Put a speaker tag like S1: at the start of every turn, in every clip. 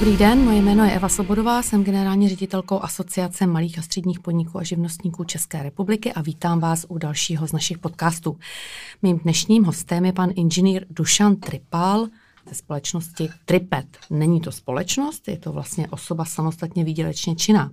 S1: Dobrý den, moje jméno je Eva Sobodová, jsem generální ředitelkou Asociace malých a středních podniků a živnostníků České republiky a vítám vás u dalšího z našich podcastů. Mým dnešním hostem je pan inženýr Dušan Tripal, ze společnosti Tripet. Není to společnost, je to vlastně osoba samostatně výdělečně činná.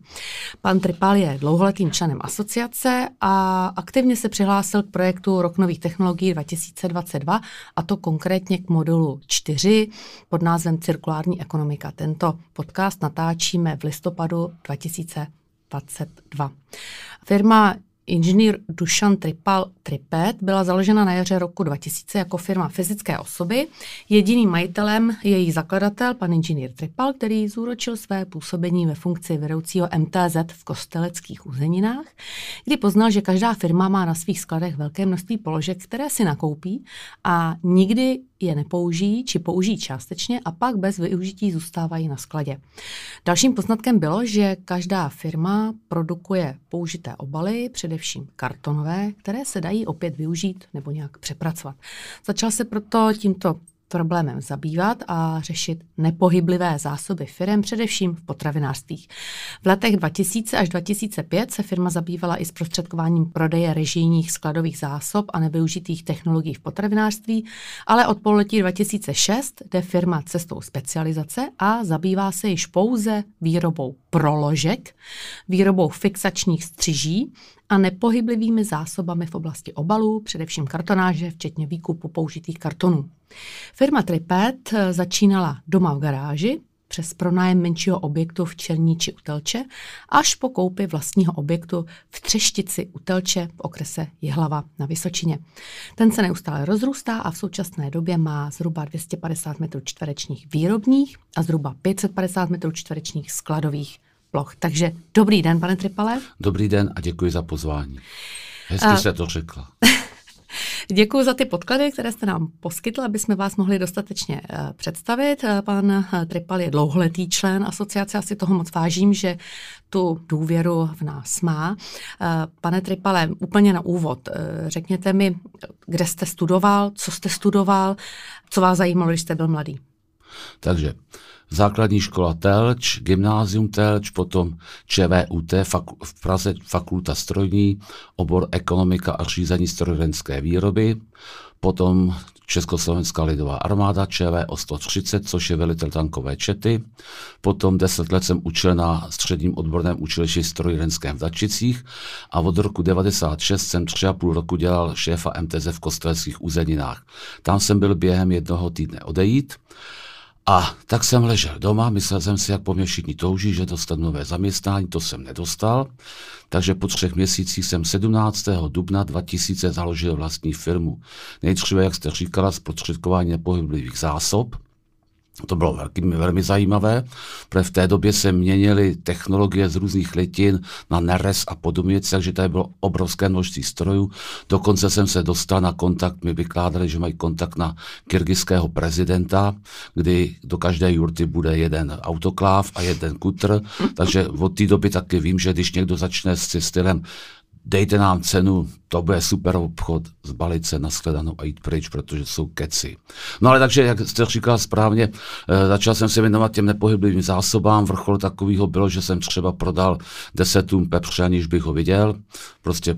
S1: Pan Tripal je dlouholetým členem asociace a aktivně se přihlásil k projektu Rok nových technologií 2022 a to konkrétně k modulu 4 pod názvem Cirkulární ekonomika. Tento podcast natáčíme v listopadu 2022. Firma Inženýr Dušan Tripal Tripet byla založena na jaře roku 2000 jako firma fyzické osoby. Jediným majitelem je její zakladatel, pan inženýr Tripal, který zúročil své působení ve funkci vedoucího MTZ v kosteleckých uzeninách, kdy poznal, že každá firma má na svých skladech velké množství položek, které si nakoupí a nikdy je nepoužijí či použijí částečně a pak bez využití zůstávají na skladě. Dalším poznatkem bylo, že každá firma produkuje použité obaly, především kartonové, které se dají opět využít nebo nějak přepracovat. Začal se proto tímto problémem zabývat a řešit nepohyblivé zásoby firm, především v potravinářství. V letech 2000 až 2005 se firma zabývala i zprostředkováním prodeje režijních skladových zásob a nevyužitých technologií v potravinářství, ale od pololetí 2006 jde firma cestou specializace a zabývá se již pouze výrobou proložek, výrobou fixačních střiží a nepohyblivými zásobami v oblasti obalů, především kartonáže, včetně výkupu použitých kartonů. Firma Tripet začínala doma v garáži, přes pronájem menšího objektu v Černíči u Telče až po koupi vlastního objektu v Třeštici u Telče v okrese Jihlava na Vysočině. Ten se neustále rozrůstá a v současné době má zhruba 250 metrů čtverečních výrobních a zhruba 550 metrů čtverečních skladových ploch. Takže dobrý den, pane Tripale.
S2: Dobrý den a děkuji za pozvání. Hezky a... se to řekla.
S1: Děkuji za ty podklady, které jste nám poskytl, aby jsme vás mohli dostatečně uh, představit. Uh, pan uh, Tripal je dlouholetý člen asociace, asi toho moc vážím, že tu důvěru v nás má. Pane Tripale, úplně na úvod, řekněte mi, kde jste studoval, co jste studoval, co vás zajímalo, když jste byl mladý.
S2: Takže základní škola Telč, gymnázium Telč, potom ČVUT, v Praze fakulta strojní, obor ekonomika a řízení strojenské výroby, potom Československá lidová armáda ČV o 130, což je velitel tankové čety. Potom 10 let jsem učil na středním odborném učilišti strojírenském v Dačicích a od roku 96 jsem tři a půl roku dělal šéfa MTZ v kostelských uzeninách. Tam jsem byl během jednoho týdne odejít. A tak jsem ležel doma, myslel jsem si, jak po mě všichni touží, že dostanu nové zaměstnání, to jsem nedostal. Takže po třech měsících jsem 17. dubna 2000 založil vlastní firmu. Nejdříve, jak jste říkala, zprostředkování nepohyblivých zásob. To bylo velký, velmi zajímavé, protože v té době se měnily technologie z různých litin na neres a podobně, takže tady bylo obrovské množství strojů. Dokonce jsem se dostal na kontakt, mi vykládali, že mají kontakt na kyrgyzského prezidenta, kdy do každé jurty bude jeden autokláv a jeden kutr, takže od té doby taky vím, že když někdo začne s stylem dejte nám cenu, to bude super obchod, zbalit se na shledanou a jít pryč, protože jsou keci. No ale takže, jak jste říkal správně, eh, začal jsem se věnovat těm nepohyblivým zásobám. Vrchol takového bylo, že jsem třeba prodal desetům pepře, aniž bych ho viděl, prostě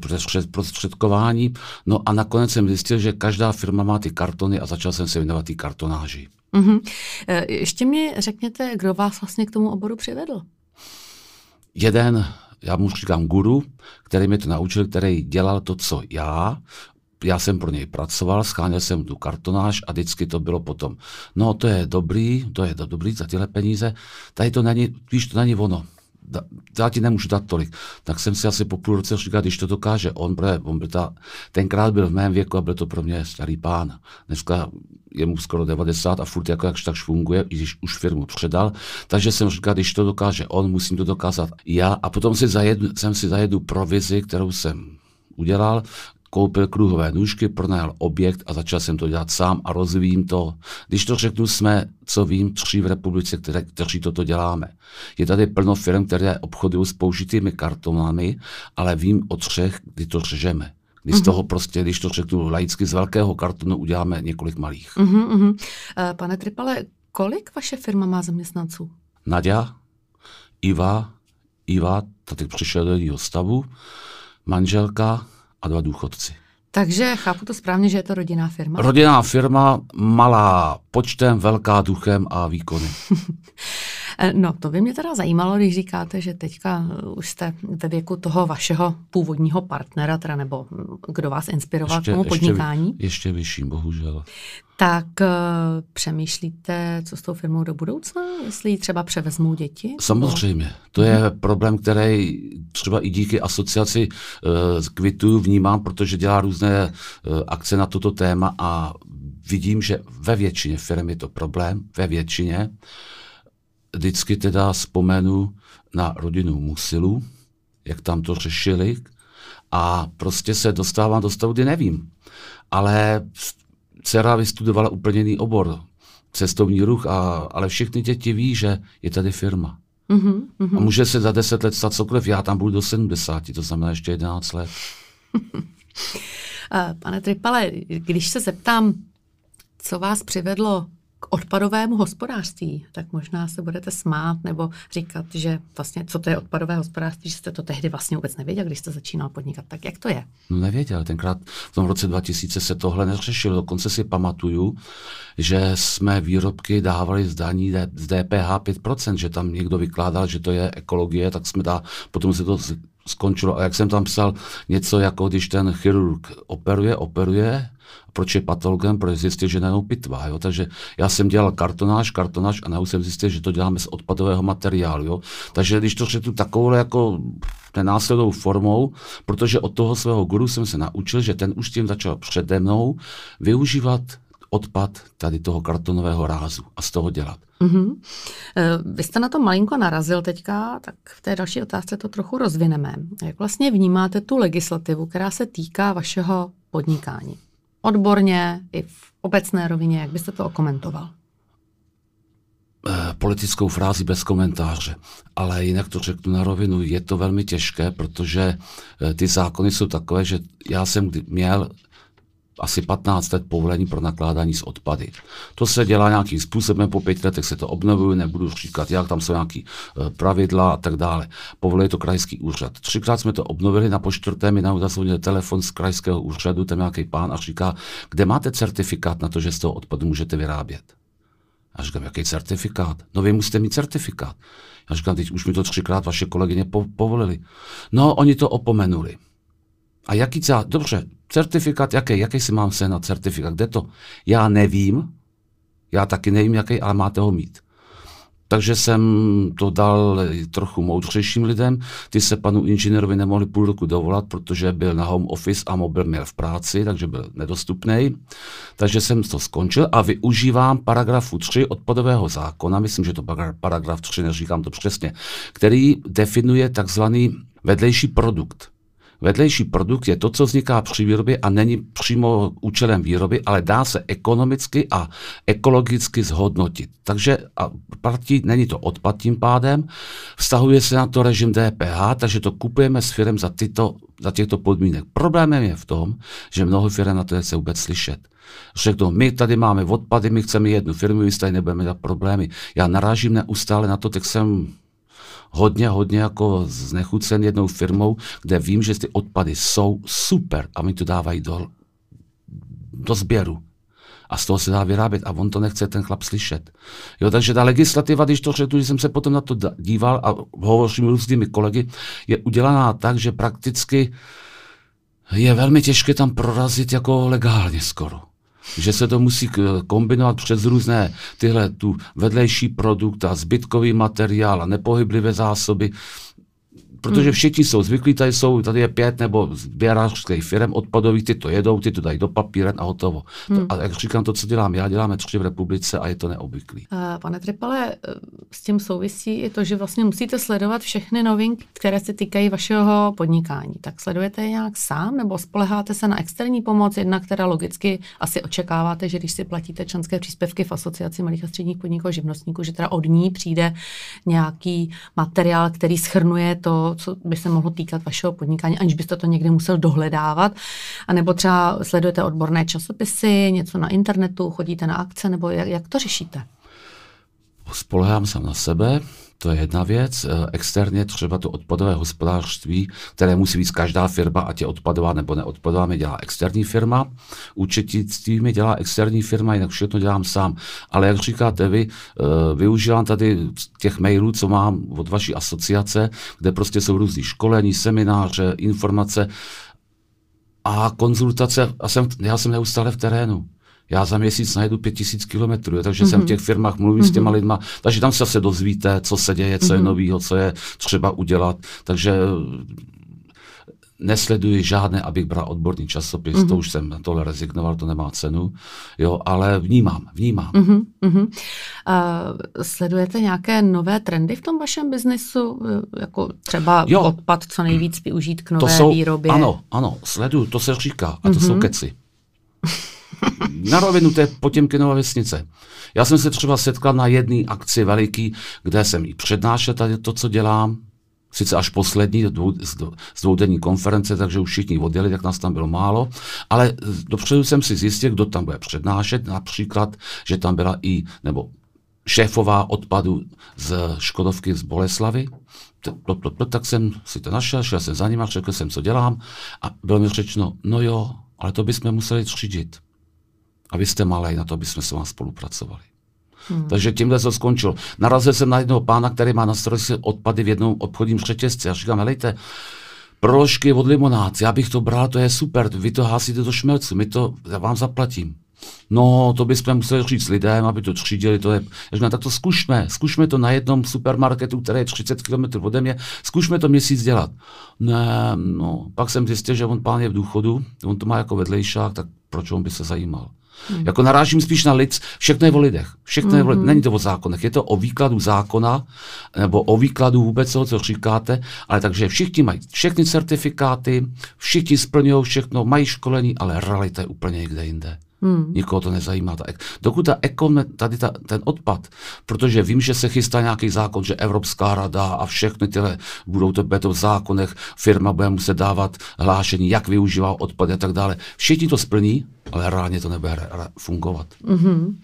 S2: prostředkování. No a nakonec jsem zjistil, že každá firma má ty kartony a začal jsem se věnovat ty kartonáži. Mm-hmm.
S1: Ještě mi řekněte, kdo vás vlastně k tomu oboru přivedl?
S2: Jeden já mu říkám guru, který mě to naučil, který dělal to, co já, já jsem pro něj pracoval, scháněl jsem tu kartonáž a vždycky to bylo potom. No to je dobrý, to je dobrý za tyhle peníze, tady to není, víš, to není ono. Já ti nemůžu dát tolik. Tak jsem si asi po půl roce říkal, když to dokáže on, protože on byl ta, tenkrát byl v mém věku a byl to pro mě starý pán. Dneska je mu skoro 90 a furt jako jakž tak funguje, i když už firmu předal. Takže jsem říkal, když to dokáže on, musím to dokázat já. A potom si zajedu, jsem si zajedu provizi, kterou jsem udělal, koupil kruhové nůžky, pronajal objekt a začal jsem to dělat sám a rozvíjím to. Když to řeknu, jsme, co vím, tři v republice, které, kteří toto děláme. Je tady plno firm, které obchodují s použitými kartonami, ale vím o třech, kdy to řežeme. Kdy z mhm. toho prostě, když to řeknu laicky, z velkého kartonu uděláme několik malých. Uh-huh, uh-huh.
S1: Pane Tripale, kolik vaše firma má zaměstnanců?
S2: Nadia, Iva, Iva, ta teď přišel do jejího stavu, manželka a dva důchodci.
S1: Takže chápu to správně, že je to rodinná firma?
S2: Rodinná firma, malá počtem, velká duchem a výkony.
S1: no, to by mě teda zajímalo, když říkáte, že teďka už jste ve věku toho vašeho původního partnera, teda nebo kdo vás inspiroval ještě, k tomu podnikání.
S2: Ještě, ještě vyšším, bohužel.
S1: Tak uh, přemýšlíte, co s tou firmou do budoucna, jestli ji třeba převezmou děti?
S2: Samozřejmě. To je hmm. problém, který třeba i díky asociaci uh, Kvitu vnímám, protože dělá různé uh, akce na toto téma a vidím, že ve většině firm je to problém, ve většině. Vždycky teda vzpomenu na rodinu Musilu, jak tam to řešili a prostě se dostávám do stavu, kdy nevím. Ale dcera vystudovala úplně jiný obor, cestovní ruch, a, ale všechny děti ví, že je tady firma. Mm-hmm. A může se za deset let stát cokoliv, já tam budu do 70, to znamená ještě 11 let.
S1: Pane Tripale, když se zeptám, co vás přivedlo k odpadovému hospodářství, tak možná se budete smát nebo říkat, že vlastně co to je odpadové hospodářství, že jste to tehdy vlastně vůbec nevěděl, když jste začínal podnikat. Tak jak to je?
S2: No nevěděl. Tenkrát v tom roce 2000 se tohle neřešilo. Dokonce si pamatuju, že jsme výrobky dávali z daní z DPH 5%, že tam někdo vykládal, že to je ekologie, tak jsme dá, potom se to skončilo. A jak jsem tam psal něco jako, když ten chirurg operuje, operuje, proč je patologem, protože zjistil, že najednou pitvá. Jo? Takže já jsem dělal kartonáž, kartonáž a najednou jsem zjistil, že to děláme z odpadového materiálu. Jo? Takže když to řeknu takovou jako nenáslednou formou, protože od toho svého guru jsem se naučil, že ten už tím začal přede mnou využívat odpad tady toho kartonového rázu a z toho dělat. Mm-hmm.
S1: Vy jste na to malinko narazil teďka, tak v té další otázce to trochu rozvineme. Jak vlastně vnímáte tu legislativu, která se týká vašeho podnikání? Odborně i v obecné rovině, jak byste to okomentoval?
S2: Eh, politickou frázi bez komentáře. Ale jinak to řeknu na rovinu, je to velmi těžké, protože eh, ty zákony jsou takové, že já jsem měl asi 15 let povolení pro nakládání s odpady. To se dělá nějakým způsobem, po pěti letech se to obnovuje, nebudu říkat jak, tam jsou nějaké eh, pravidla a tak dále. Povoluje to krajský úřad. Třikrát jsme to obnovili, na počtvrté mi naudil telefon z krajského úřadu, tam nějaký pán a říká, kde máte certifikát na to, že z toho odpadu můžete vyrábět. A říkám, jaký certifikát? No vy musíte mít certifikát. Já říkám, teď už mi to třikrát vaše kolegyně po- povolili. No, oni to opomenuli. A jaký cá... Dobře, certifikát, jaký, jaký si mám se na certifikát, kde to? Já nevím, já taky nevím, jaký, ale máte ho mít. Takže jsem to dal trochu moudřejším lidem. Ty se panu inženýrovi nemohli půl roku dovolat, protože byl na home office a mobil měl v práci, takže byl nedostupný. Takže jsem to skončil a využívám paragrafu 3 odpadového zákona, myslím, že to paragraf 3, neříkám to přesně, který definuje takzvaný vedlejší produkt. Vedlejší produkt je to, co vzniká při výrobě a není přímo účelem výroby, ale dá se ekonomicky a ekologicky zhodnotit. Takže a platí, není to odpad tím pádem, vztahuje se na to režim DPH, takže to kupujeme s firem za, tyto, za těchto podmínek. Problémem je v tom, že mnoho firm na to nechce vůbec slyšet. Řeknou, my tady máme odpady, my chceme jednu firmu, my tady nebudeme mít problémy. Já narážím neustále na to, tak jsem hodně, hodně jako znechucen jednou firmou, kde vím, že ty odpady jsou super a mi to dávají do, do sběru. A z toho se dá vyrábět a on to nechce ten chlap slyšet. Jo, takže ta legislativa, když to řeknu, že jsem se potom na to díval a hovořím s těmi kolegy, je udělaná tak, že prakticky je velmi těžké tam prorazit jako legálně skoro že se to musí kombinovat přes různé tyhle tu vedlejší produkt a zbytkový materiál a nepohyblivé zásoby protože hmm. všichni jsou zvyklí, tady jsou, tady je pět nebo sběrářských firm odpadových, ty to jedou, ty to dají do papíren a hotovo. Hmm. To, a jak říkám, to, co dělám já, děláme tři v republice a je to neobvyklý.
S1: Pane Tripale, eh, s tím souvisí i to, že vlastně musíte sledovat všechny novinky, které se týkají vašeho podnikání. Tak sledujete je nějak sám nebo spoleháte se na externí pomoc, jedna, která logicky asi očekáváte, že když si platíte členské příspěvky v Asociaci malých a středních podniků a živnostníků, že teda od ní přijde nějaký materiál, který schrnuje to, co by se mohlo týkat vašeho podnikání, aniž byste to někdy musel dohledávat. A nebo třeba sledujete odborné časopisy, něco na internetu, chodíte na akce, nebo jak, jak to řešíte?
S2: spolehám se na sebe, to je jedna věc. Eh, externě třeba to odpadové hospodářství, které musí být každá firma, ať je odpadová nebo neodpadová, mi dělá externí firma. Účetnictví mi dělá externí firma, jinak všechno dělám sám. Ale jak říkáte vy, eh, využívám tady těch mailů, co mám od vaší asociace, kde prostě jsou různý školení, semináře, informace a konzultace. A jsem, já jsem neustále v terénu já za měsíc najdu pět tisíc kilometrů, takže mm-hmm. jsem v mhm. těch firmách mluvím mm-hmm. s těma mhm. lidma, takže tam se zase dozvíte, co se děje, co mm-hmm. je mhm. novýho, co je třeba udělat, takže nesleduji žádné, abych bral odborný časopis, mm-hmm. to už jsem na tohle rezignoval, to nemá cenu, jo, ale vnímám, vnímám. Mm-hmm. Uh,
S1: sledujete nějaké nové trendy v tom vašem biznesu, jako třeba jo. odpad co nejvíc využít k nové
S2: to jsou,
S1: výrobě?
S2: Ano, ano, sleduju, to se říká a to mm-hmm. jsou keci. Na rovinu, to je Potěmkinova vesnice. Já jsem se třeba setkal na jedné akci veliký, kde jsem i přednášel tady to, co dělám, sice až poslední z dvoudenní konference, takže už všichni odjeli, tak nás tam bylo málo, ale dopředu jsem si zjistil, kdo tam bude přednášet, například, že tam byla i, nebo šéfová odpadu z Škodovky z Boleslavy, tak jsem si to našel, šel jsem za ním a řekl jsem, co dělám. A bylo mi řečeno, no jo, ale to bychom museli třídit. A vy jste malý, na to bychom se vám spolupracovali. Hmm. Takže tímhle to skončil. Narazil jsem na jednoho pána, který má na starosti odpady v jednom obchodním řetězci. A říkám, helejte, proložky od limonád, já bych to bral, to je super, vy to hásíte do šmelcu, my to, já vám zaplatím. No, to bychom museli říct lidem, aby to třídili, to je, říkám, tak to zkušme, zkušme to na jednom supermarketu, který je 30 km ode mě, zkušme to měsíc dělat. Ne, no, pak jsem zjistil, že on pán je v důchodu, on to má jako vedlejšák, tak proč on by se zajímal? Hmm. Jako narážím spíš na lid, všechno je o lidech. Všechno je o lidech. Hmm. Není to o zákonech, je to o výkladu zákona, nebo o výkladu vůbec toho, co říkáte, ale takže všichni mají všechny certifikáty, všichni splňují všechno, mají školení, ale realita je úplně někde jinde. Hmm. Nikoho to nezajímá. Ta, dokud ta ekon, tady ta, ten odpad, protože vím, že se chystá nějaký zákon, že Evropská rada a všechny tyhle budou to, to v zákonech, firma bude muset dávat hlášení, jak využívá odpad a tak dále. Všichni to splní, ale reálně to nebude fungovat. Mm-hmm.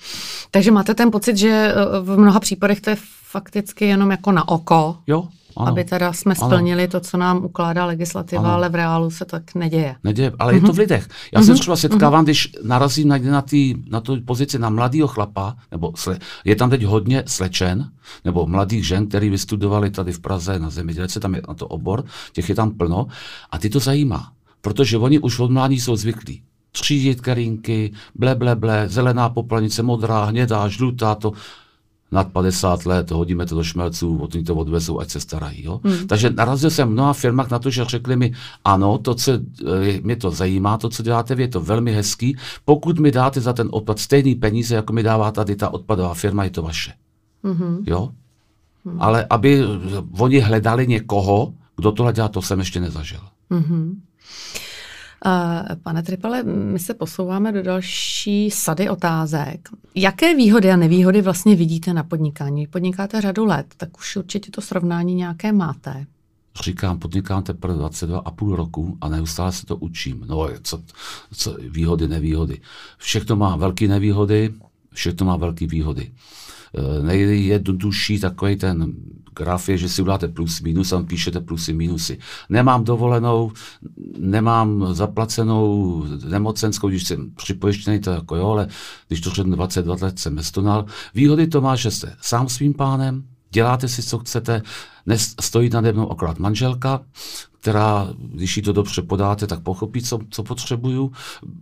S1: Takže máte ten pocit, že eh, v mnoha případech to je fakticky jenom jako na oko?
S2: Jo, ano.
S1: aby teda jsme splnili ano. to, co nám ukládá legislativa, ano. ale v reálu se tak neděje.
S2: Neděje, ale mm-hmm. je to v mhm. lidech. Já mm-hmm. se třeba setkávám, mm-hmm. když narazím na, na, tý, na tu pozici na mladého chlapa, nebo sle, je tam teď hodně slečen, nebo mladých žen, který vystudovali tady v Praze na zemědělce, tam je na to obor, těch je tam plno a ty to zajímá, protože oni už od mládí jsou zvyklí třídit karinky, ble, ble, ble, zelená poplanice, modrá, hnědá, žlutá, to nad 50 let, hodíme to do šmelců, od to odvezou, ať se starají. Jo? Hmm. Takže narazil jsem v mnoha firmách na to, že řekli mi, ano, to, co je, mě to zajímá, to, co děláte je to velmi hezký. Pokud mi dáte za ten odpad stejný peníze, jako mi dává tady ta odpadová firma, je to vaše. Hmm. Jo? Hmm. Ale aby oni hledali někoho, kdo tohle dělá, to jsem ještě nezažil. Hmm.
S1: Pane Tripale, my se posouváme do další sady otázek. Jaké výhody a nevýhody vlastně vidíte na podnikání? Podnikáte řadu let, tak už určitě to srovnání nějaké máte.
S2: Říkám, podnikám teprve 22 a půl roku a neustále se to učím. No, co, co výhody, nevýhody. Všechno má velké nevýhody, všechno má velké výhody. E, nejjednodušší takový ten graf je, že si uděláte plus minus a píšete plusy minusy. Nemám dovolenou, nemám zaplacenou nemocenskou, když jsem připojištěný, to jako jo, ale když to řeknu 22 let jsem nestonal. Výhody to má, že jste sám svým pánem, děláte si, co chcete, stojí nade mnou akorát manželka, která, když jí to dobře podáte, tak pochopí, co, co potřebuju.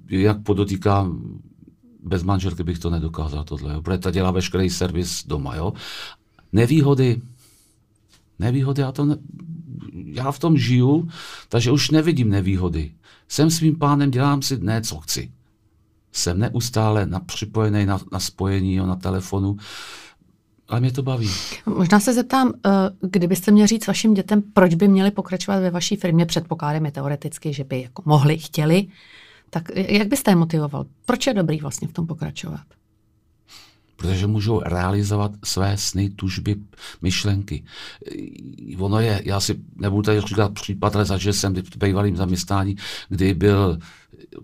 S2: Jak podotýkám, bez manželky bych to nedokázal tohle, jo, protože ta dělá veškerý servis doma, jo. Nevýhody, nevýhody, já, to ne, já v tom žiju, takže už nevidím nevýhody. Jsem svým pánem, dělám si ne, co chci. Jsem neustále připojený na, na spojení, jo, na telefonu, ale mě to baví.
S1: Možná se zeptám, eh, kdybyste měl říct vašim dětem, proč by měli pokračovat ve vaší firmě, předpokládáme teoreticky, že by jako mohli, chtěli, tak jak byste je motivoval? Proč je dobrý vlastně v tom pokračovat?
S2: protože můžou realizovat své sny, tužby, myšlenky. Ono je, já si nebudu tady říkat případ, ale zažil jsem v bývalým zaměstnání, kdy byl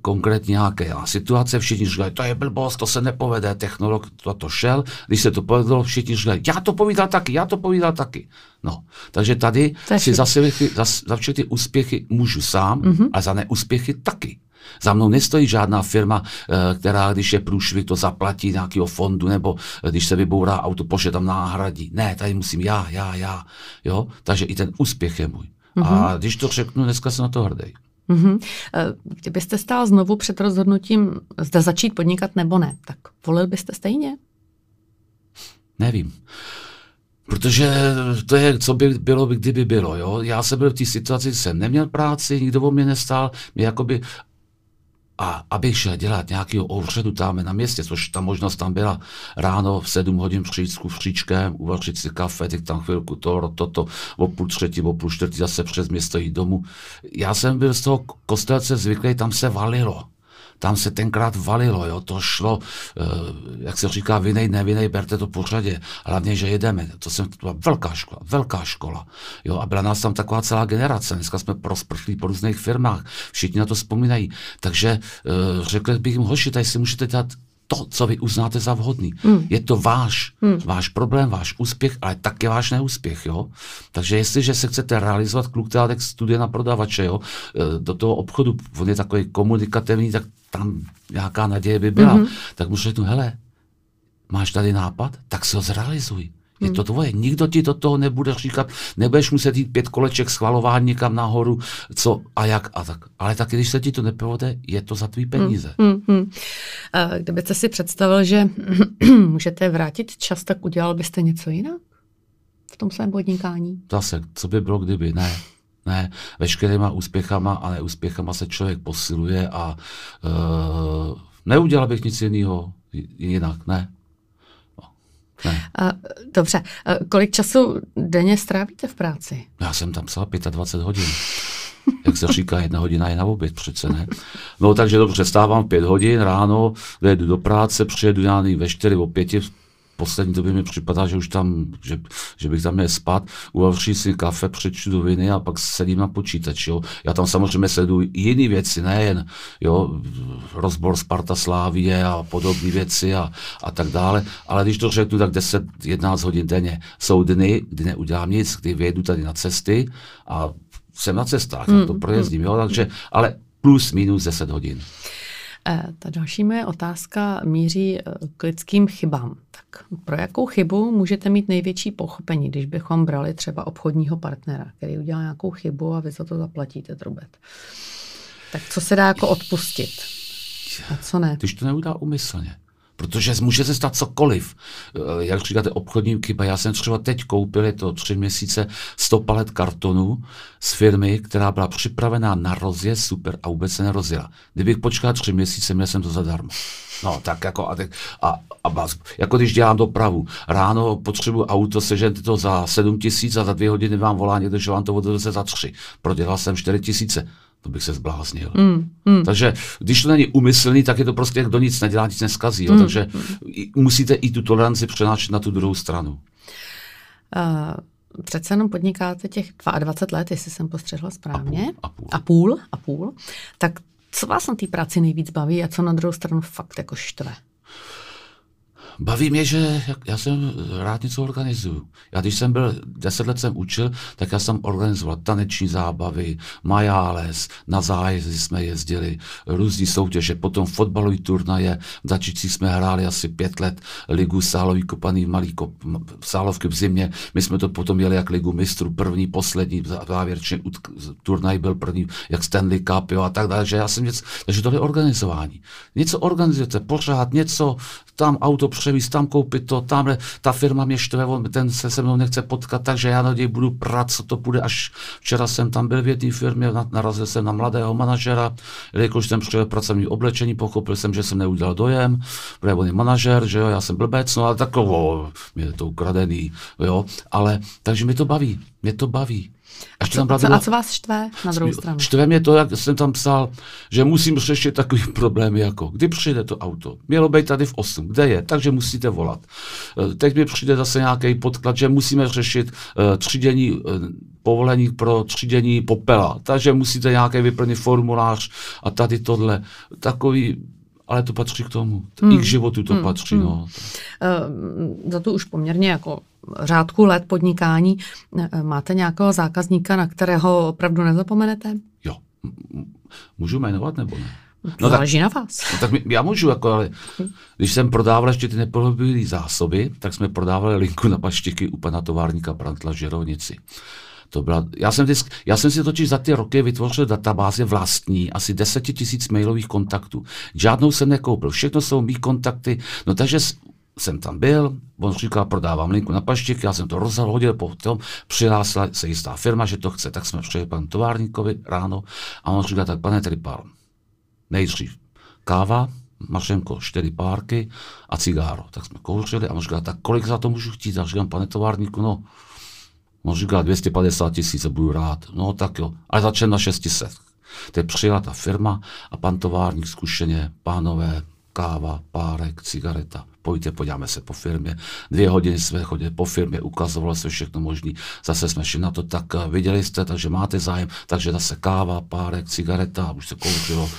S2: konkrétně nějaká situace, všichni říkají, to je blbost, to se nepovede, technolog to, to šel, když se to povedlo, všichni říkají, já to povídal taky, já to povídal taky. No, takže tady si zase za, za všechny ty úspěchy můžu sám mm-hmm. a za neúspěchy taky. Za mnou nestojí žádná firma, eh, která, když je průšvih, to zaplatí nějakého fondu, nebo eh, když se vybourá auto, pošle tam náhradí. Ne, tady musím já, já, já. Jo? Takže i ten úspěch je můj. Mm-hmm. A když to řeknu, dneska jsem na to hrdý. Mm-hmm.
S1: Kdybyste stál znovu před rozhodnutím, zda začít podnikat nebo ne, tak volil byste stejně?
S2: Nevím. Protože to je, co by bylo, kdyby bylo. Jo? Já jsem byl v té situaci, jsem neměl práci, nikdo o mě nestál, mě jakoby a abych šel dělat nějakého ouředu tam na městě, což ta možnost tam byla, ráno v 7 hodin přijít s kufříčkem, uvařit si kafe, teď tam chvilku to, toto, to, o půl třetí, o půl čtvrtý zase přes město jít domů. Já jsem byl z toho kostelce zvyklý, tam se valilo tam se tenkrát valilo, jo, to šlo, eh, jak se říká, vinej, nevinej, berte to pořadě, hlavně, že jedeme, to, jsem, to byla velká škola, velká škola, jo, a byla nás tam taková celá generace, dneska jsme prosprchlí po různých firmách, všichni na to vzpomínají, takže eh, řekl bych jim, hoši, tady si můžete dát to, co vy uznáte za vhodný. Hmm. Je to váš, hmm. váš problém, váš úspěch, ale také váš neúspěch. Jo? Takže jestliže se chcete realizovat kluk tak studie na prodavače, jo? Eh, do toho obchodu, on je takový komunikativní, tak tam nějaká naděje by byla. Hmm. Tak mu řeknu, hele, máš tady nápad, tak se ho zrealizuj. Je hmm. to tvoje. Nikdo ti do toho nebude říkat, nebudeš muset jít pět koleček schvalování někam nahoru, co a jak a tak. Ale taky, když se ti to nepovede, je to za tvý hmm. peníze. Hmm, hmm.
S1: A kdybyste si představil, že můžete vrátit čas, tak udělal byste něco jinak v tom svém podnikání?
S2: Zase, co by bylo, kdyby? Ne. Ne, veškerýma úspěchama a neúspěchama se člověk posiluje a uh, neudělal bych nic jiného jinak, ne.
S1: A, dobře, a kolik času denně strávíte v práci?
S2: Já jsem tam psal 25 hodin. Jak se říká, jedna hodina je na oběd přece, ne? No takže dobře, stávám pět hodin ráno, jdu do práce, přijedu já ve čtyři, o pěti, poslední době mi připadá, že už tam, že, že bych tam měl spát, uvavří si kafe, přečtu viny a pak sedím na počítači. Jo. Já tam samozřejmě sleduju jiné věci, nejen jo, rozbor Sparta Slávie a podobné věci a, a tak dále, ale když to řeknu, tak 10-11 hodin denně. Jsou dny, kdy neudělám nic, kdy vyjedu tady na cesty a jsem na cestách, mm, to projezdím, jo, takže, ale plus minus 10 hodin.
S1: Eh, ta další moje otázka míří eh, k lidským chybám. Tak pro jakou chybu můžete mít největší pochopení, když bychom brali třeba obchodního partnera, který udělá nějakou chybu a vy za to zaplatíte drobet? Tak co se dá jako odpustit? A co ne?
S2: Když to neudá umyslně protože může se stát cokoliv. Eh, jak říkáte, obchodní chyba. Já jsem třeba teď koupil, je to tři měsíce, 100 palet kartonů z firmy, která byla připravená na rozjezd, super, a vůbec se nerozjela. Kdybych počkal tři měsíce, měl jsem to zadarmo. No, tak jako, a, a, a baz, jako když dělám dopravu. Ráno potřebuji auto, sežente to za 7 tisíc a za dvě hodiny vám volá někdo, že vám to odveze za tři. Prodělal jsem 4 tisíce to bych se zbláznil. Mm, mm. Takže když to není umyslný, tak je to prostě, kdo nic nedělá, nic neskazí. Jo? Mm, Takže mm. musíte i tu toleranci přenášet na tu druhou stranu.
S1: Uh, přece jenom podnikáte těch 22 let, jestli jsem postřehla správně.
S2: A půl.
S1: A půl. A půl, a půl. Tak co vás na té práci nejvíc baví a co na druhou stranu fakt jako štve?
S2: Baví mě, že já jsem rád něco organizuju. Já když jsem byl, deset let jsem učil, tak já jsem organizoval taneční zábavy, majáles, na zájezdy jsme jezdili, různý soutěže, potom fotbalový turnaje, v Dačici jsme hráli asi pět let ligu sálový kopaný malý kop, sálovky v zimě, my jsme to potom jeli jak ligu mistrů, první, poslední, závěrečný turnaj byl první, jak Stanley Cup, jo, a tak dále, že já jsem něco, takže to je organizování. Něco organizujete, pořád něco, tam auto převíz, tam koupit to, tamhle ta firma mě štve, ten se se mnou nechce potkat, takže já na něj budu prát, co to bude, až včera jsem tam byl v jedné firmě, narazil jsem na mladého manažera, jelikož jsem přišel pracovní oblečení, pochopil jsem, že jsem neudělal dojem, protože on je manažer, že jo, já jsem blbec, no ale takovo, mě je to ukradený, jo, ale, takže mi to baví, mě to baví.
S1: A co, a, co, a co vás štve na druhou stranu?
S2: Štve mě to, jak jsem tam psal, že musím řešit takový problémy, jako kdy přijde to auto. Mělo být tady v 8, kde je, takže musíte volat. Eh, teď mi přijde zase nějaký podklad, že musíme řešit uh, třídění uh, povolení pro třídění popela, takže musíte nějaký vyplnit formulář a tady tohle. Takový ale to patří k tomu. Hmm. I k životu to hmm. patří. Hmm. No.
S1: Uh, za to už poměrně jako řádku let podnikání máte nějakého zákazníka, na kterého opravdu nezapomenete?
S2: Jo. Můžu jmenovat nebo ne?
S1: No Záleží tak, na vás.
S2: No tak já můžu, jako, ale když jsem prodával ještě ty nepohyblivé zásoby, tak jsme prodávali linku na paštiky u pana továrníka Brantla Žerovnici. To byla, já, jsem vždycky, já jsem si totiž za ty roky vytvořil databáze vlastní, asi 10 tisíc mailových kontaktů. Žádnou jsem nekoupil, všechno jsou mý kontakty, no takže jsem tam byl, on říkal, prodávám linku na paštík, já jsem to rozhodil, potom přihlásila se jistá firma, že to chce, tak jsme přijeli panu továrníkovi ráno a on říkal, tak pane Tripal, nejdřív káva, mašenko, čtyři párky a cigáro. Tak jsme kouřili a on říkal, tak kolik za to můžu chtít? A říkám, pane továrníku, no, on říkal 250 tisíc a budu rád. No tak jo, ale začal na 600. Teď přijela ta firma a pan továrník zkušeně, pánové, káva, párek, cigareta. Pojďte, podíváme se po firmě. Dvě hodiny jsme chodili po firmě, ukazovalo se všechno možné. Zase jsme šli na to, tak eh, viděli jste, takže máte zájem, takže zase káva, párek, cigareta, už se kouřilo.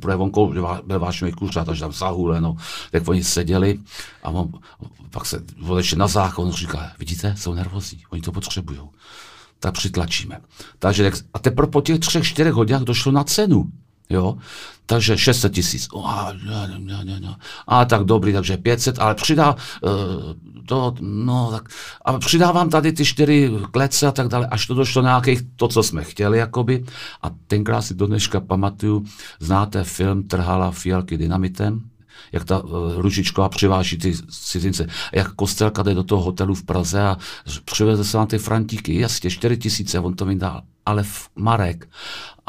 S2: Protože on kouřil, byl váš kuřát, takže tam zahuleno. Tak oni seděli a on, pak se odešli na záchod, on říká, vidíte, jsou nervózní, oni to potřebují tak přitlačíme. Takže, a teprve po těch třech, čtyřech hodinách došlo na cenu. Jo? Takže 600 tisíc. A tak dobrý, takže 500, ale přidá uh, to, no, tak, a přidávám tady ty čtyři klece a tak dále, až to došlo nějakých, to, co jsme chtěli, jakoby. A tenkrát si do dneška pamatuju, znáte film Trhala fialky dynamitem? jak ta uh, Ružičková přiváží ty cizince, jak Kostelka jde do toho hotelu v Praze a přiveze se na ty frantíky, jasně, 4 tisíce, on to mi dal, ale Marek.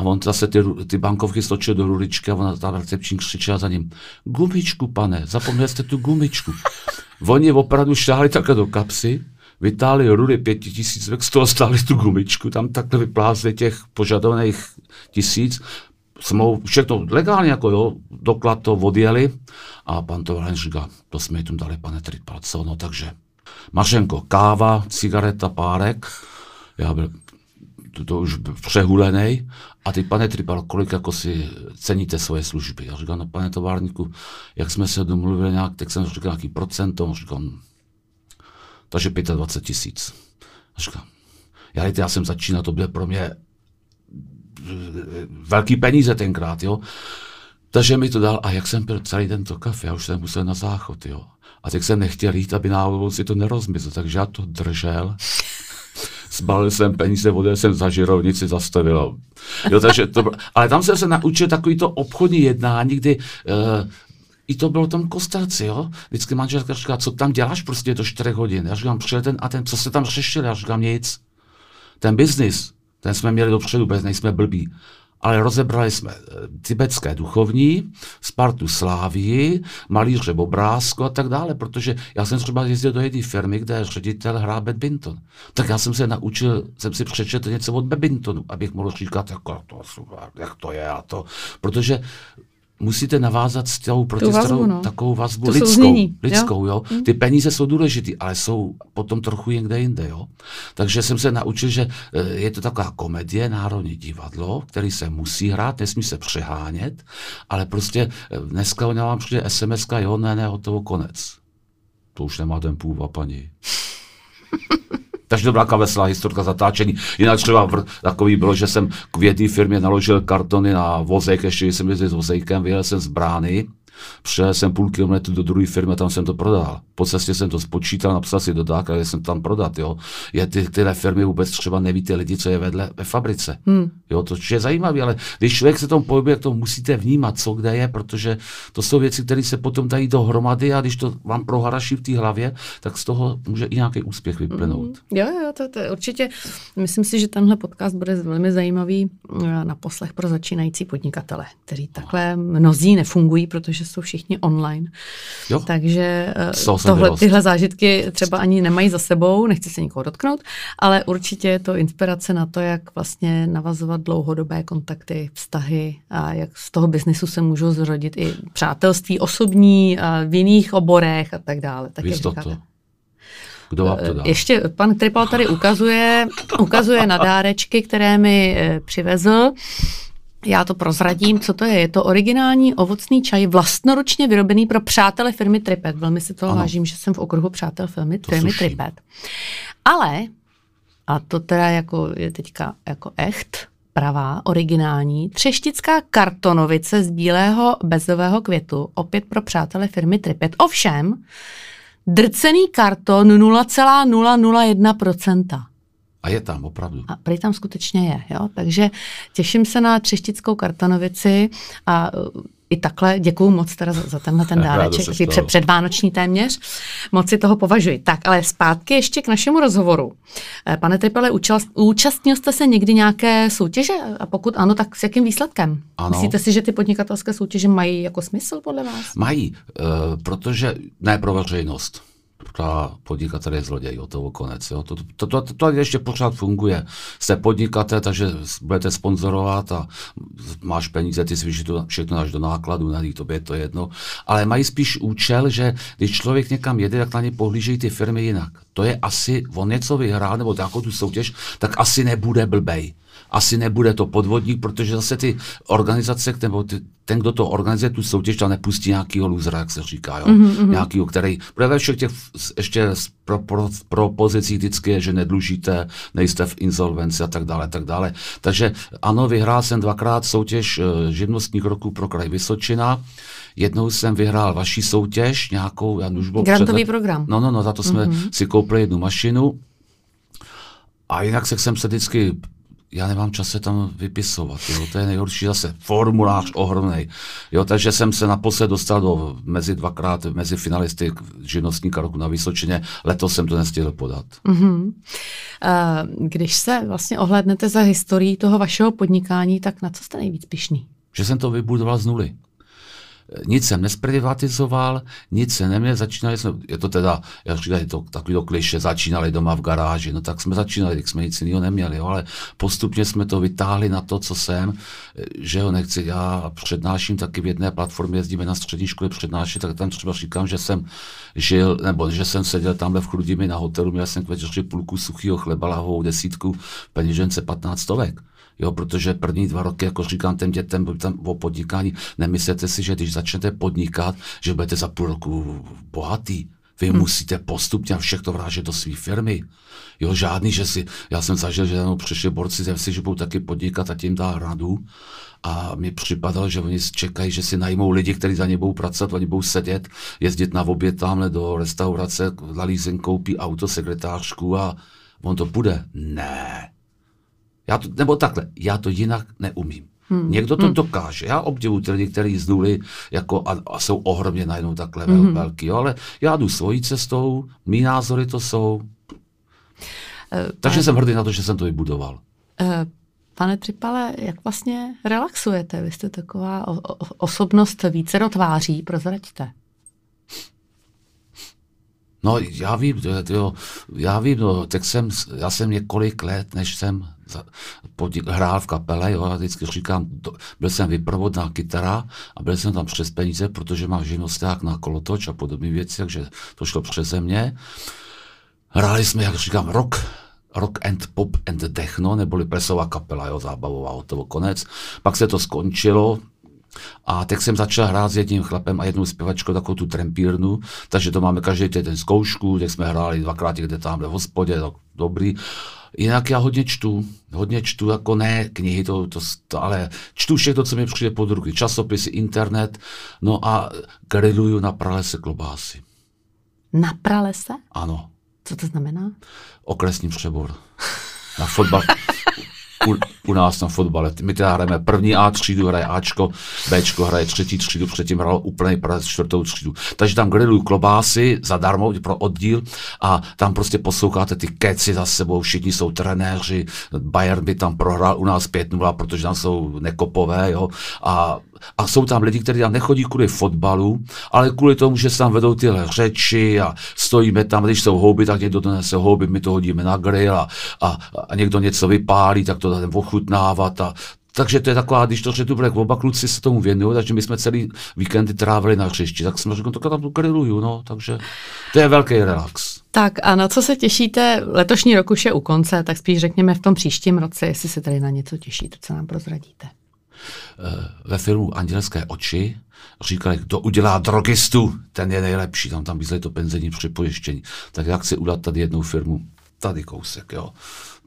S2: A on zase ty, ty bankovky stočil do ruličky a ona ta recepční křičela za ním, gumičku, pane, zapomněl jste tu gumičku. Oni opravdu šáhli takhle do kapsy, vytáhli rudy pěti tisíc, z toho stáli tu gumičku, tam takhle vyplázli těch požadovaných tisíc, smlouv, všechno legálně, jako jo, doklad to odjeli. A pan Tovalen říká, to jsme jim dali, pane Tripal, co, no takže. Mašenko, káva, cigareta, párek, já byl to, to už přehulený. A ty, pane Tripal, kolik jako si ceníte svoje služby? Já říkám, no pane továrníku, jak jsme se domluvili nějak, tak jsem říkal nějaký procent, on říkám, takže 25 tisíc. Říkám, já, já jsem začínal, to bylo pro mě velký peníze tenkrát, jo. Takže mi to dal a jak jsem pil celý tento kafe, já už jsem musel na záchod, jo. A tak jsem nechtěl jít, aby náhodou si to nerozmyslel, takže já to držel. Zbalil jsem peníze, odjel jsem za žirovnici, zastavil. Jo, takže to, ale tam jsem se naučil takový to obchodní jednání, kdy uh, i to bylo tam kostelci, jo. Vždycky manželka říká, co tam děláš prostě do 4 hodin. Já říkám, přijel ten a ten, co se tam řešil? Já říkám, nic. Ten biznis, ten jsme měli dopředu, bez nejsme blbí. Ale rozebrali jsme eh, tibetské duchovní, Spartu Slávii, malíře obrázku a tak dále, protože já jsem třeba jezdil do jedné firmy, kde ředitel hrá badminton. Tak já jsem se naučil, jsem si přečetl něco od badmintonu, abych mohl říkat, jako to, jak to je a to. Protože musíte navázat s tou protistranou no. takovou vazbu to lidskou, změní, lidskou jo? jo? Hm. Ty peníze jsou důležité, ale jsou potom trochu někde jinde, jo. Takže jsem se naučil, že eh, je to taková komedie, národní divadlo, který se musí hrát, nesmí se přehánět, ale prostě eh, dneska o vám přijde sms jo, ne, ne, hotovo, konec. To už nemá ten půl, paní. Takže to byla taková veselá historka zatáčení. Jinak třeba vr, takový bylo, že jsem k jedné firmě naložil kartony na vozek, ještě jsem jezdil s vozejkem, vyjel jsem z brány, přijel jsem půl kilometru do druhé firmy, tam jsem to prodal. Po cestě jsem to spočítal, napsal si dodák a jsem tam prodat. Jo. Je ty, tyhle firmy vůbec třeba nevíte lidi, co je vedle ve fabrice. Hmm. Jo, to je zajímavé, ale když člověk se tomu pohybuje, to musíte vnímat, co kde je, protože to jsou věci, které se potom dají dohromady a když to vám proharaší v té hlavě, tak z toho může i nějaký úspěch vyplynout. Hmm.
S1: Jo, jo, to, to určitě. Myslím si, že tenhle podcast bude velmi zajímavý eh, na poslech pro začínající podnikatele, kteří takhle mnozí nefungují, protože jsou všichni online.
S2: Jo.
S1: Takže eh,
S2: toho jsem
S1: tohle, tyhle zážitky třeba ani nemají za sebou, nechci se nikoho dotknout, ale určitě je to inspirace na to, jak vlastně navazovat dlouhodobé kontakty, vztahy a jak z toho biznisu se můžou zrodit i přátelství osobní a v jiných oborech a tak dále. Tak.
S2: Kdo vám to dá?
S1: Ještě pan Tripal tady ukazuje, ukazuje na dárečky, které mi eh, přivezl. Já to prozradím, co to je. Je to originální ovocný čaj, vlastnoručně vyrobený pro přátele firmy Tripet. Velmi si toho
S2: Ano.
S1: vážím, že jsem v okruhu přátel firmy,
S2: To
S1: firmy. Tripet. Ale, a to teda jako je teďka jako echt, pravá, originální, třeštická kartonovice z bílého bezového květu, opět pro přátele firmy Tripet. Ovšem, drcený karton 0,001%.
S2: A je tam, opravdu.
S1: A prý tam skutečně je, jo? takže těším se na třeštickou kartonovici a uh, i takhle děkuju moc teda za, za tenhle ten dáreček,
S2: se
S1: takový před, předvánoční téměř. Moc si toho považuji. Tak, ale zpátky ještě k našemu rozhovoru. Eh, Pane Tripele, účast, účastnil jste se někdy nějaké soutěže? A pokud ano, tak s jakým výsledkem?
S2: Ano.
S1: Myslíte si, že ty podnikatelské soutěže mají jako smysl podle vás?
S2: Mají, uh, protože ne pro veřejnost. Ta podnikatel je zloděj, o toho konec. Jo. To, to, to, to, to ještě pořád funguje. Jste podnikatel, takže budete sponzorovat a máš peníze, ty si to všechno dáš do nákladu, na tobě je to jedno. Ale mají spíš účel, že když člověk někam jede, tak na ně pohlížejí ty firmy jinak. To je asi, on něco vyhrál, nebo nějakou tu soutěž, tak asi nebude blbej asi nebude to podvodník, protože zase ty organizace, nebo ty, ten, kdo to organizuje tu soutěž, tam nepustí nějakýho lůzra, jak se říká, jo? Mm-hmm. nějakýho, který, bude ve všech těch ještě pro, pro, pro pozicí vždycky je, že nedlužíte, nejste v insolvenci a tak dále, tak dále. Takže ano, vyhrál jsem dvakrát soutěž eh, živnostník roku pro kraj Vysočina, jednou jsem vyhrál vaší soutěž, nějakou, já už byl
S1: Grantový program.
S2: No, no, no, za to jsme mm-hmm. si koupili jednu mašinu a jinak se jsem se vždycky, já nemám čas se tam vypisovat, jo, to je nejhorší zase, formulář ohromný, jo, takže jsem se naposled dostal do mezi dvakrát, mezi finalisty živnostníka roku na Vysočině, letos jsem to nestihl podat.
S1: Mhm. Eh, Když se vlastně ohlednete za historií toho vašeho podnikání, tak na co jste nejvíc pišný?
S2: Že jsem to vybudoval z nuly. Nic jsem nesprivatizoval, nic se neměl, začínali jsme, je to teda, jak říkají, to takový to kliše, začínali doma v garáži, no tak jsme začínali, tak jsme nic jiného neměli, jo, ale postupně jsme to vytáhli na to, co jsem, že ho nechci, já přednáším taky v jedné platformě, jezdíme na střední školy přednášet, tak tam třeba říkám, že jsem žil, nebo že jsem seděl tamhle v Chrudimi na hotelu, měl jsem k večeři půlku suchého chleba, lahovou desítku, peněžence 15 stovek. Jo, protože první dva roky, jako říkám těm dětem tam o podnikání, nemyslete si, že když začnete podnikat, že budete za půl roku bohatý. Vy hmm. musíte postupně všechno vrážet do své firmy. Jo, žádný, že si, já jsem zažil, že jenom přišli borci ze vsi, že budou taky podnikat a tím dá radu. A mi připadalo, že oni čekají, že si najmou lidi, kteří za ně budou pracovat, oni budou sedět, jezdit na oběd tamhle do restaurace, na leasing koupí auto, sekretářku a on to bude. Ne. Já to, nebo takhle, já to jinak neumím. Hmm. Někdo to hmm. dokáže. Já obdivuji ty lidi, kteří z nuly jako a, a jsou ohromně najednou takhle hmm. velký, jo, ale já jdu svojí cestou, mý názory to jsou.
S1: Eh,
S2: Takže jsem hrdý na to, že jsem to vybudoval.
S1: Eh, Pane Tripale, jak vlastně relaxujete? Vy jste taková o, o, osobnost více tváří, prozraďte.
S2: No, já vím, to- jo, já vím, no, tak jsem, já jsem několik let, než jsem hrál v kapele, jo, já vždycky říkám, to, byl jsem vyprovodná kytara a byl jsem tam přes peníze, protože mám živnosták na kolotoč a podobné věci, takže to šlo přeze mě. Hráli jsme, jak říkám, rock, rock and pop and techno, neboli plesová kapela, jo, zábavová, hotovo, konec. Pak se to skončilo, a tak jsem začal hrát s jedním chlapem a jednou zpěvačkou takovou tu trempírnu, takže to máme každý týden zkoušku, tak jsme hráli dvakrát někde tamhle v hospodě, tak dobrý. Jinak já hodně čtu, hodně čtu, jako ne knihy, to, to, to ale čtu všechno, co mi přijde pod ruky, časopisy, internet, no a griluju na pralese klobásy.
S1: Na pralese?
S2: Ano,
S1: Co to znamená?
S2: okresní přebor. Na fotbal. U, nás na fotbale. My teda hrajeme první A třídu, hraje Ačko, Bčko hraje třetí třídu, předtím hrál úplný Praze čtvrtou třídu. Takže tam grilují klobásy zadarmo pro oddíl a tam prostě posloucháte ty keci za sebou, všichni jsou trenéři, Bayern by tam prohrál u nás 5-0, protože tam jsou nekopové, jo, a a jsou tam lidi, kteří tam nechodí kvůli fotbalu, ale kvůli tomu, že se tam vedou tyhle řeči a stojíme tam, když jsou houby, tak někdo donese houby, my to hodíme na grill a, a, a někdo něco vypálí, tak to dáme ochutnávat a takže to je taková, když to řeknu, oba kluci se tomu věnují, takže my jsme celý víkendy trávili na hřišti, tak jsme řekli, no, tak tam grilluju, no, takže to je velký relax.
S1: Tak a na co se těšíte? Letošní rok už je u konce, tak spíš řekněme v tom příštím roce, jestli se tady na něco těšíte, co nám prozradíte.
S2: Eh, ve filmu Andělské oči říkali, kdo udělá drogistu, ten je nejlepší, tam tam vyzli to penzení připojištění. Tak já chci udělat tady jednu firmu, tady kousek, jo.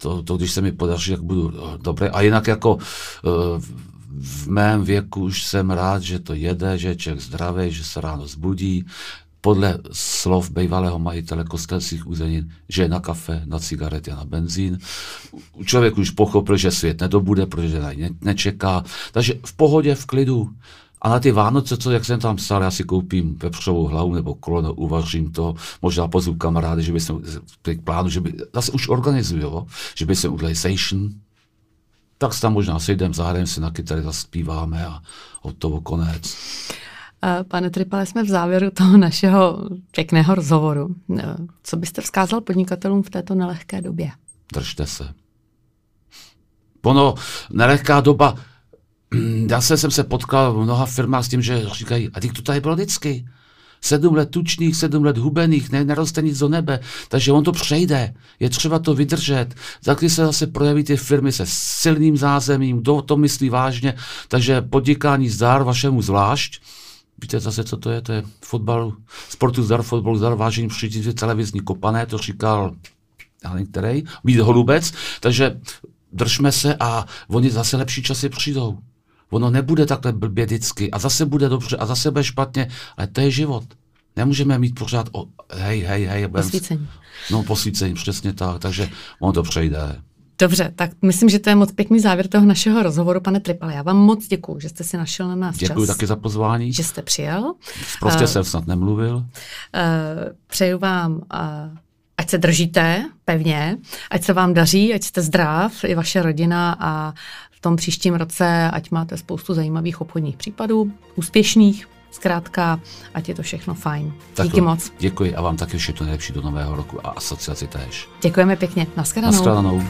S2: To, to když se mi podaří, jak budu eh, dobré. A jinak jako eh, v mém věku už jsem rád, že to jede, že je člověk zdravý, že se ráno zbudí, podle slov bývalého majitele kostelských uzenin, že je na kafe, na cigarety a na benzín. Člověk už pochopil, že svět nedobude, protože na ne, nečeká. Takže v pohodě, v klidu. A na ty Vánoce, co, jak jsem tam psal, já si koupím vepřovou hlavu nebo koleno, uvařím to, možná pozvu kamarády, že by se k plánu, že by, zase už organizuju, že by se udělali session, tak se tam možná sejdem, zahrajeme si na kytary, zaspíváme a od toho konec.
S1: Pane Tripale, jsme v závěru toho našeho pěkného rozhovoru. Co byste vzkázal podnikatelům v této nelehké době?
S2: Držte se. Ono, nelehká doba, já jsem se potkal v mnoha firmách s tím, že říkají, a teď to tady bylo vždycky. Sedm let tučných, sedm let hubených, ne, neroste nic do nebe, takže on to přejde. Je třeba to vydržet. Za se zase projeví ty firmy se silným zázemím, kdo to myslí vážně, takže podnikání zdár vašemu zvlášť, Víte zase, co to je? To je fotbal, sportu zdar, fotbal zdar, vážení příští televizní kopané, to říkal, já nevím který, být holubec, takže držme se a oni zase lepší časy přijdou. Ono nebude takhle blbě vždycky a zase bude dobře a zase bude špatně, ale to je život. Nemůžeme mít pořád, o, hej, hej, hej.
S1: Posvícení.
S2: No, posvícení, přesně tak, takže ono to přejde.
S1: Dobře, tak myslím, že to je moc pěkný závěr toho našeho rozhovoru, pane Tripale. Já vám moc děkuji, že jste si našel na nás
S2: Děkuji
S1: čas.
S2: taky za pozvání.
S1: Že jste přijel.
S2: Prostě uh, jsem snad nemluvil. Uh,
S1: přeju vám, uh, ať se držíte pevně, ať se vám daří, ať jste zdrav, i vaše rodina a tom příštím roce, ať máte spoustu zajímavých obchodních případů, úspěšných, Zkrátka, ať je to všechno fajn. Tak Díky moc.
S2: Děkuji a vám taky všechno nejlepší do nového roku a asociaci též.
S1: Děkujeme pěkně. Naschledanou.
S2: Naschledanou.